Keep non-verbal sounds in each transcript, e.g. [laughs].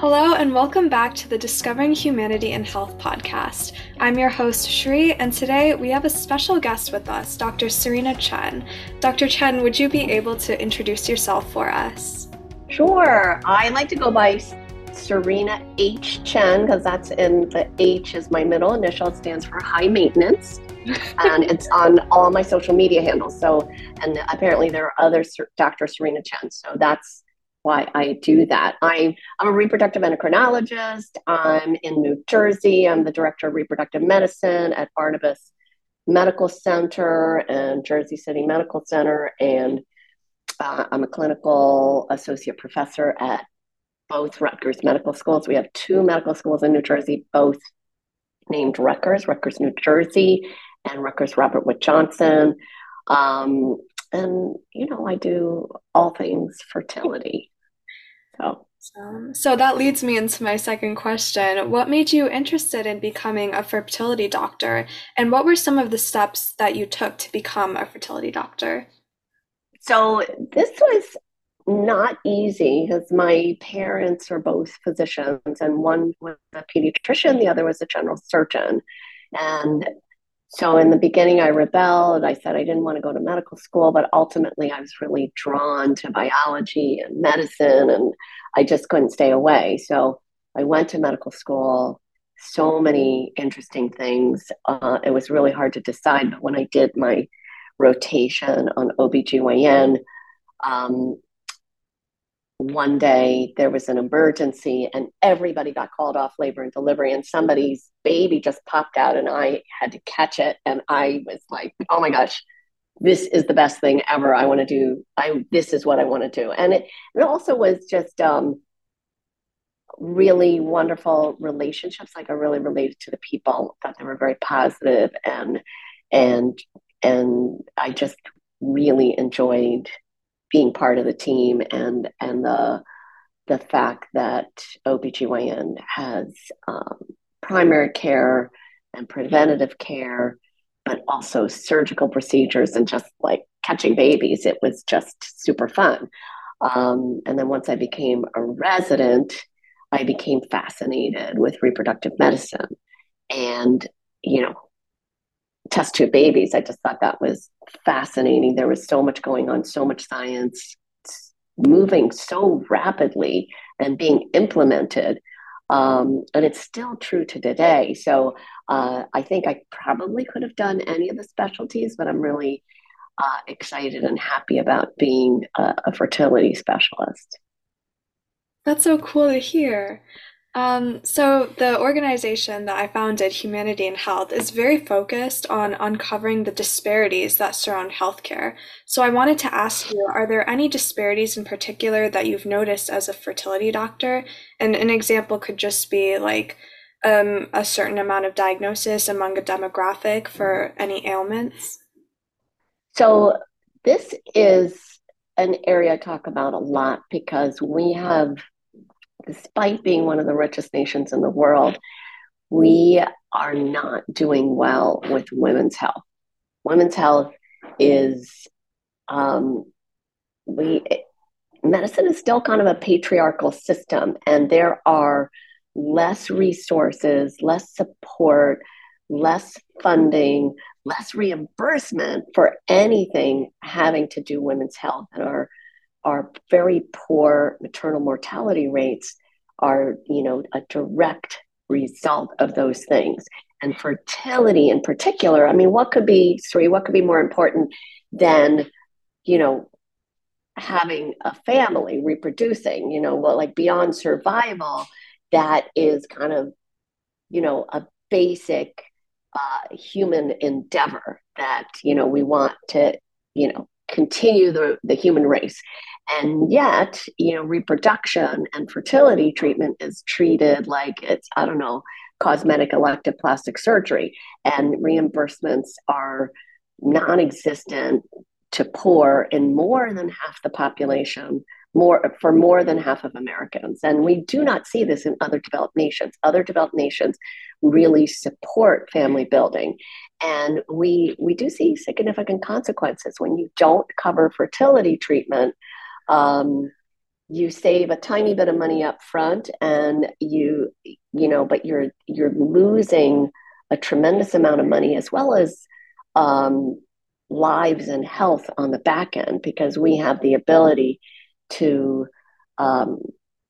Hello, and welcome back to the Discovering Humanity in Health podcast. I'm your host, Shri, and today we have a special guest with us, Dr. Serena Chen. Dr. Chen, would you be able to introduce yourself for us? Sure. I like to go by Serena H. Chen because that's in the H is my middle initial, it stands for high maintenance. [laughs] and it's on all my social media handles. So, and apparently there are other Dr. Serena Chen. So that's why I do that. I'm, I'm a reproductive endocrinologist. I'm in New Jersey. I'm the director of reproductive medicine at Barnabas Medical Center and Jersey City Medical Center. And uh, I'm a clinical associate professor at both Rutgers medical schools. We have two medical schools in New Jersey, both named Rutgers, Rutgers, New Jersey, and Rutgers Robert Wood Johnson. Um, and, you know, I do all things fertility. So. Um, so that leads me into my second question. What made you interested in becoming a fertility doctor, and what were some of the steps that you took to become a fertility doctor? So this was not easy because my parents are both physicians, and one was a pediatrician, the other was a general surgeon. And so in the beginning, I rebelled. I said I didn't want to go to medical school, but ultimately, I was really drawn to biology and medicine, and I just couldn't stay away. So I went to medical school. So many interesting things. Uh, it was really hard to decide, but when I did my rotation on OBGYN, um, one day there was an emergency and everybody got called off labor and delivery and somebody's baby just popped out and I had to catch it and I was like, "Oh my gosh, this is the best thing ever. I want to do I this is what I want to do." And it it also was just um really wonderful relationships like I really related to the people. Thought they were very positive and and and I just really enjoyed being part of the team and and the the fact that OBGYN has um, primary care and preventative care, but also surgical procedures and just like catching babies. It was just super fun. Um, and then once I became a resident, I became fascinated with reproductive medicine. And, you know, test tube babies. I just thought that was fascinating. There was so much going on, so much science moving so rapidly and being implemented. Um, and it's still true to today. So uh, I think I probably could have done any of the specialties, but I'm really uh, excited and happy about being a, a fertility specialist. That's so cool to hear. Um, so the organization that I founded, Humanity in Health, is very focused on uncovering the disparities that surround healthcare. So I wanted to ask you, are there any disparities in particular that you've noticed as a fertility doctor? And an example could just be like um, a certain amount of diagnosis among a demographic for any ailments. So this is an area I talk about a lot because we have despite being one of the richest nations in the world, we are not doing well with women's health. Women's health is, um, we, medicine is still kind of a patriarchal system, and there are less resources, less support, less funding, less reimbursement for anything having to do women's health and our our very poor maternal mortality rates are, you know, a direct result of those things. And fertility in particular, I mean, what could be, three, what could be more important than, you know, having a family, reproducing, you know, well, like beyond survival, that is kind of, you know, a basic uh, human endeavor that, you know, we want to, you know, continue the, the human race. And yet, you know, reproduction and fertility treatment is treated like it's, I don't know, cosmetic elective plastic surgery. And reimbursements are non existent to poor in more than half the population more for more than half of Americans. And we do not see this in other developed nations. Other developed nations really support family building. And we we do see significant consequences. When you don't cover fertility treatment um, you save a tiny bit of money up front and you you know but you're you're losing a tremendous amount of money as well as um, lives and health on the back end because we have the ability to um,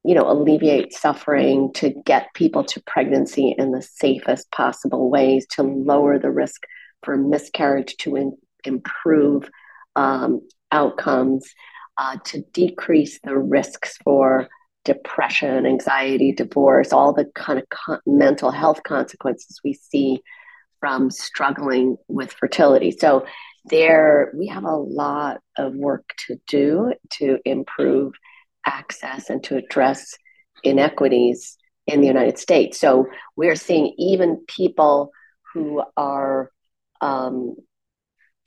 you know alleviate suffering to get people to pregnancy in the safest possible ways to lower the risk for miscarriage to in, improve um, outcomes uh, to decrease the risks for depression, anxiety, divorce, all the kind of con- mental health consequences we see from struggling with fertility. So there we have a lot of work to do to improve access and to address inequities in the United States. So we're seeing even people who are um,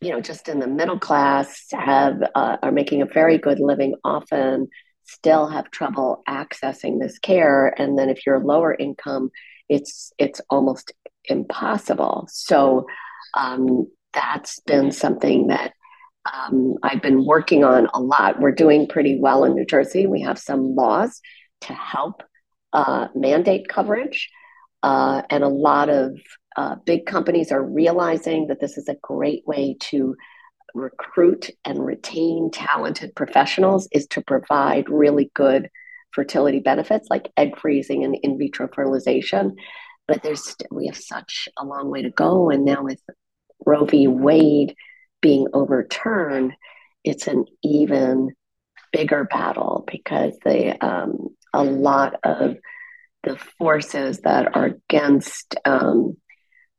you know, just in the middle class have uh, are making a very good living often still have trouble accessing this care and then if you're lower income it's it's almost impossible so um, that's been something that um, I've been working on a lot. We're doing pretty well in New Jersey. We have some laws to help uh, mandate coverage, uh, and a lot of uh, big companies are realizing that this is a great way to recruit and retain talented professionals is to provide really good fertility benefits like egg freezing and in vitro fertilization but there's we have such a long way to go and now with roe v wade being overturned it's an even bigger battle because they um, a lot of the forces that are against um,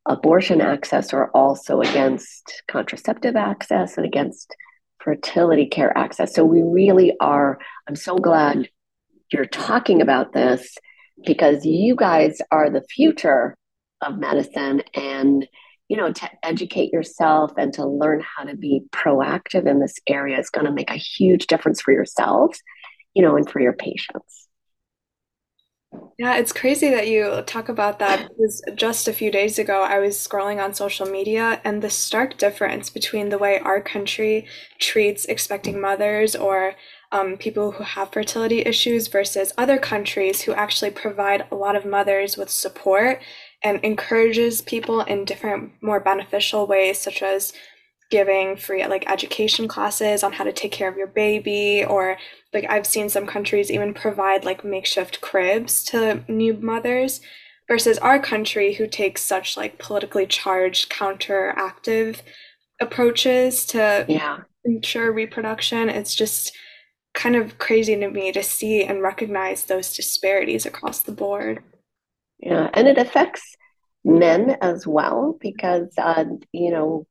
abortion access are also against contraceptive access and against fertility care access. So we really are, I'm so glad you're talking about this because you guys are the future of medicine and you know to educate yourself and to learn how to be proactive in this area is going to make a huge difference for yourselves you know and for your patients. Yeah, it's crazy that you talk about that because just a few days ago I was scrolling on social media and the stark difference between the way our country treats expecting mothers or um, people who have fertility issues versus other countries who actually provide a lot of mothers with support and encourages people in different, more beneficial ways, such as giving free like education classes on how to take care of your baby or like I've seen some countries even provide like makeshift cribs to new mothers versus our country who takes such like politically charged counteractive approaches to yeah. ensure reproduction it's just kind of crazy to me to see and recognize those disparities across the board yeah and it affects men as well because uh, you know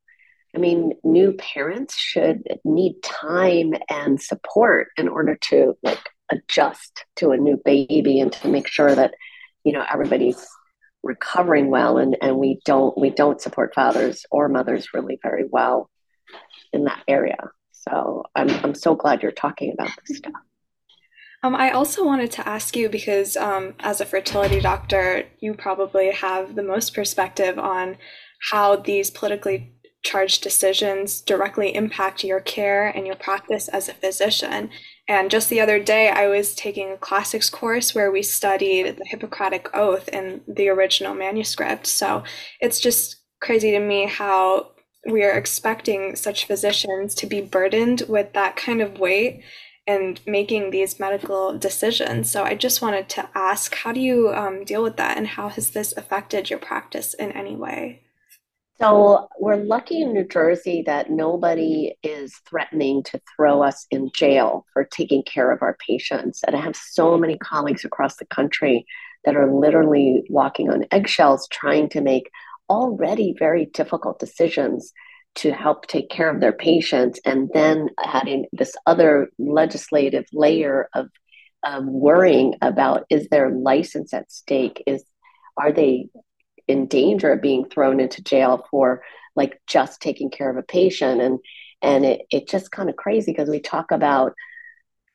I mean, new parents should need time and support in order to like adjust to a new baby and to make sure that you know everybody's recovering well and and we don't we don't support fathers or mothers really very well in that area. So I'm I'm so glad you're talking about this stuff. Um, I also wanted to ask you because um, as a fertility doctor, you probably have the most perspective on how these politically charged decisions directly impact your care and your practice as a physician. And just the other day, I was taking a classics course where we studied the Hippocratic Oath in the original manuscript. So it's just crazy to me how we are expecting such physicians to be burdened with that kind of weight and making these medical decisions. So I just wanted to ask, how do you um, deal with that, and how has this affected your practice in any way? So we're lucky in New Jersey that nobody is threatening to throw us in jail for taking care of our patients. And I have so many colleagues across the country that are literally walking on eggshells trying to make already very difficult decisions to help take care of their patients. And then adding this other legislative layer of um, worrying about is their license at stake? Is are they in danger of being thrown into jail for like just taking care of a patient? And and it, it just kind of crazy because we talk about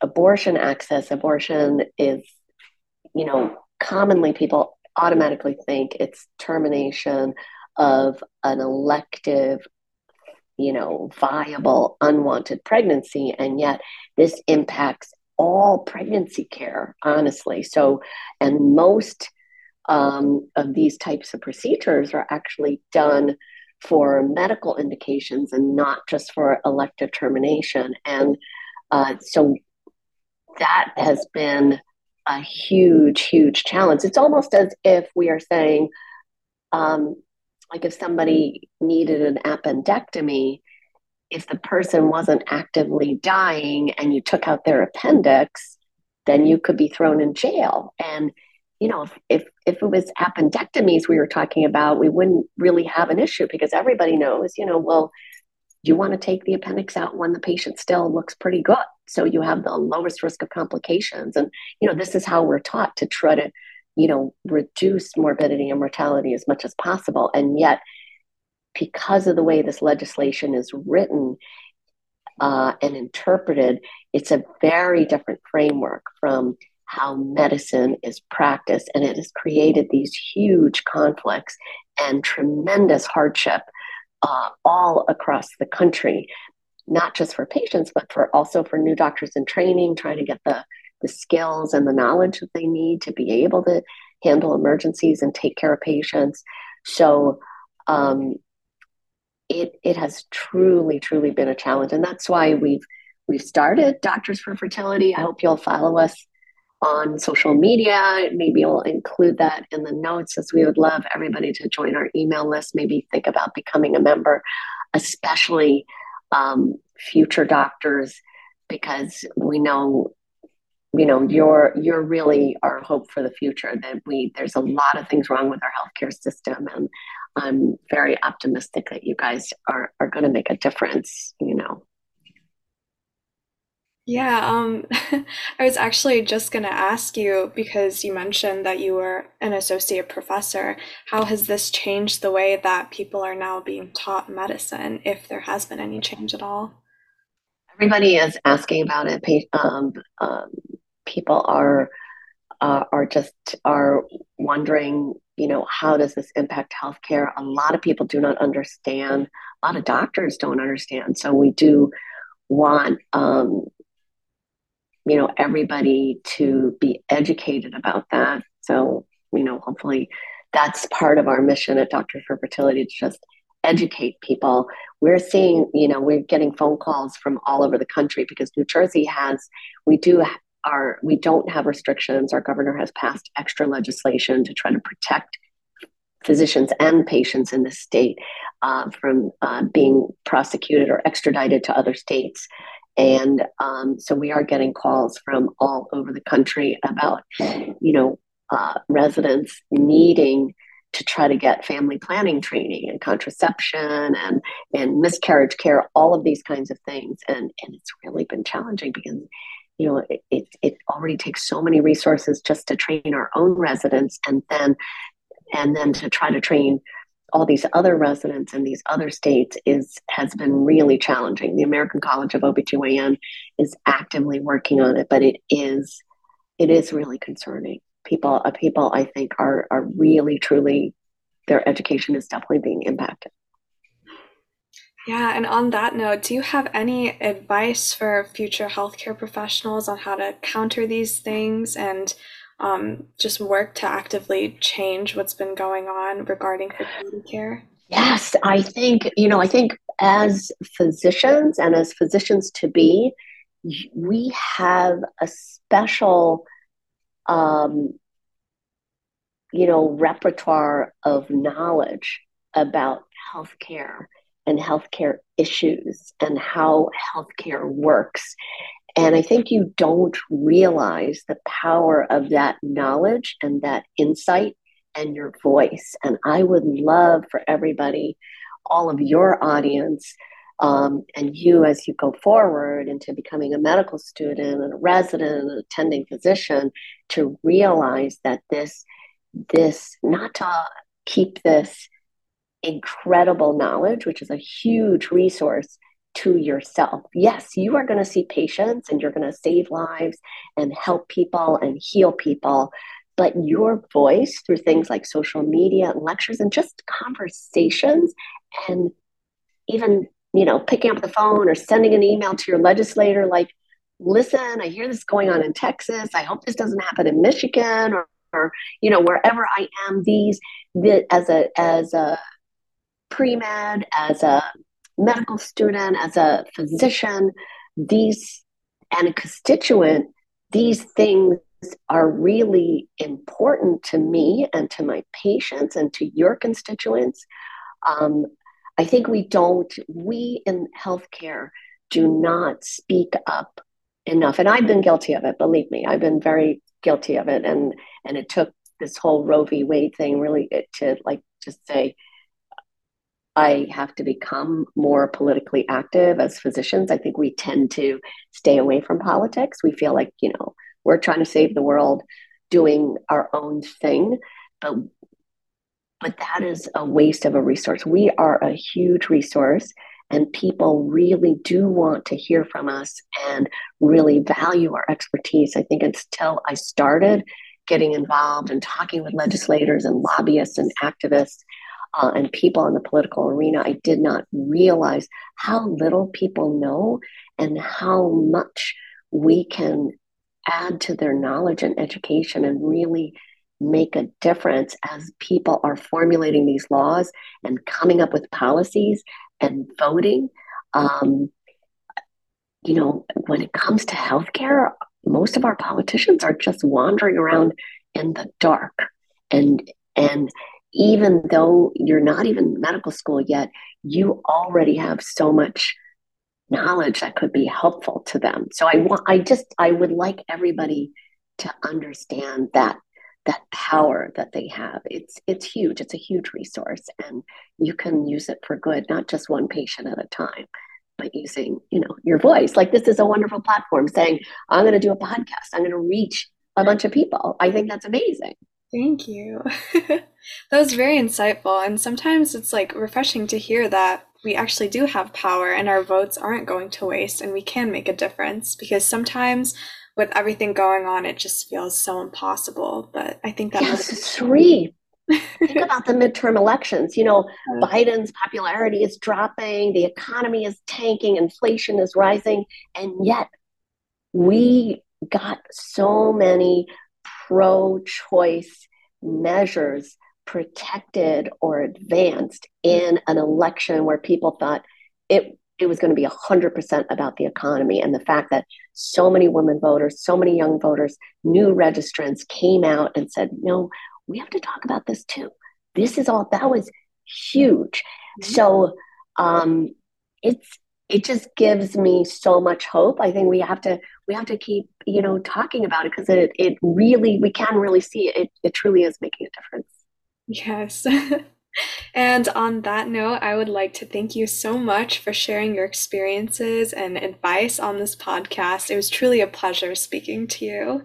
abortion access. Abortion is you know commonly people automatically think it's termination of an elective you know viable unwanted pregnancy and yet this impacts all pregnancy care, honestly. So, and most um, of these types of procedures are actually done for medical indications and not just for elective termination. And uh, so that has been a huge, huge challenge. It's almost as if we are saying, um, like if somebody needed an appendectomy, if the person wasn't actively dying and you took out their appendix, then you could be thrown in jail. And you know, if, if if it was appendectomies we were talking about, we wouldn't really have an issue because everybody knows, you know, well, you want to take the appendix out when the patient still looks pretty good. So you have the lowest risk of complications. And, you know, this is how we're taught to try to, you know, reduce morbidity and mortality as much as possible. And yet, because of the way this legislation is written uh, and interpreted, it's a very different framework from how medicine is practiced. And it has created these huge conflicts and tremendous hardship uh, all across the country, not just for patients, but for also for new doctors in training, trying to get the, the skills and the knowledge that they need to be able to handle emergencies and take care of patients. So um, it it has truly, truly been a challenge. And that's why we've we've started Doctors for Fertility. I hope you'll follow us on social media. Maybe we'll include that in the notes as we would love everybody to join our email list. Maybe think about becoming a member, especially um, future doctors, because we know you know you're you're really our hope for the future that we there's a lot of things wrong with our healthcare system and i'm very optimistic that you guys are are going to make a difference you know Yeah, um, [laughs] I was actually just gonna ask you because you mentioned that you were an associate professor. How has this changed the way that people are now being taught medicine, if there has been any change at all? everybody is asking about it um, um, people are uh, are just are wondering you know how does this impact healthcare? A lot of people do not understand. A lot of doctors don't understand. So we do want um, you know everybody to be educated about that. So you know hopefully that's part of our mission at doctors for fertility to just educate people. We're seeing you know we're getting phone calls from all over the country because new jersey has we do our we don't have restrictions our governor has passed extra legislation to try to protect physicians and patients in the state uh, from uh, being prosecuted or extradited to other states and um, so we are getting calls from all over the country about, you know, uh, residents needing to try to get family planning training and contraception and and miscarriage care, all of these kinds of things. And and it's really been challenging because you know it, it, already takes so many resources just to train our own residents and then and then to try to train all these other residents in these other states is has been really challenging. The American College of OBGYN is actively working on it, but it is it is really concerning. People uh, people I think are are really truly their education is definitely being impacted. Yeah, and on that note, do you have any advice for future healthcare professionals on how to counter these things and um, just work to actively change what's been going on regarding fertility care? Yes, I think, you know, I think as physicians and as physicians to be, we have a special, um, you know, repertoire of knowledge about healthcare and healthcare issues and how healthcare works. And I think you don't realize the power of that knowledge and that insight and your voice. And I would love for everybody, all of your audience, um, and you as you go forward into becoming a medical student and a resident and an attending physician to realize that this this not to keep this incredible knowledge which is a huge resource to yourself. Yes, you are going to see patients and you're going to save lives and help people and heal people. But your voice through things like social media and lectures and just conversations and even, you know, picking up the phone or sending an email to your legislator, like listen, I hear this going on in Texas. I hope this doesn't happen in Michigan or, or you know, wherever I am. These, the, as a as a pre med, as a medical student, as a physician, these and a constituent, these things are really important to me and to my patients and to your constituents. Um, I think we don't, we in healthcare do not speak up enough. And I've been guilty of it, believe me. I've been very guilty of it. And and it took this whole Roe v. Wade thing really to like just say, I have to become more politically active as physicians. I think we tend to stay away from politics. We feel like, you know, we're trying to save the world doing our own thing. But but that is a waste of a resource. We are a huge resource and people really do want to hear from us and really value our expertise. I think until I started getting involved and talking with legislators and lobbyists and activists uh, and people in the political arena, I did not realize how little people know and how much we can add to their knowledge and education and really make a difference as people are formulating these laws and coming up with policies and voting. Um, you know, when it comes to healthcare, most of our politicians are just wandering around in the dark. And and even though you're not even medical school yet, you already have so much knowledge that could be helpful to them. So I want I just I would like everybody to understand that that power that they have. It's it's huge. It's a huge resource and you can use it for good not just one patient at a time but using you know your voice. Like this is a wonderful platform saying i'm going to do a podcast. I'm going to reach a bunch of people. I think that's amazing thank you [laughs] that was very insightful and sometimes it's like refreshing to hear that we actually do have power and our votes aren't going to waste and we can make a difference because sometimes with everything going on, it just feels so impossible. But I think that yes. Think about the midterm elections. You know, [laughs] Biden's popularity is dropping, the economy is tanking, inflation is rising, and yet we got so many pro choice measures protected or advanced in an election where people thought it it was going to be 100% about the economy and the fact that so many women voters, so many young voters, new registrants came out and said, no, we have to talk about this too. This is all, that was huge. Mm-hmm. So um, it's, it just gives me so much hope. I think we have to, we have to keep, you know, talking about it because it, it really, we can really see it. it. It truly is making a difference. Yes. [laughs] And on that note, I would like to thank you so much for sharing your experiences and advice on this podcast. It was truly a pleasure speaking to you.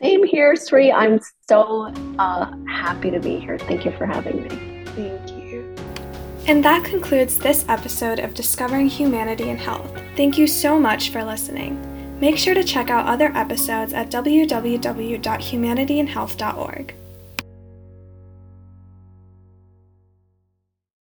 Same here, Sri. I'm so uh, happy to be here. Thank you for having me. Thank you. And that concludes this episode of Discovering Humanity in Health. Thank you so much for listening. Make sure to check out other episodes at www.humanityandhealth.org.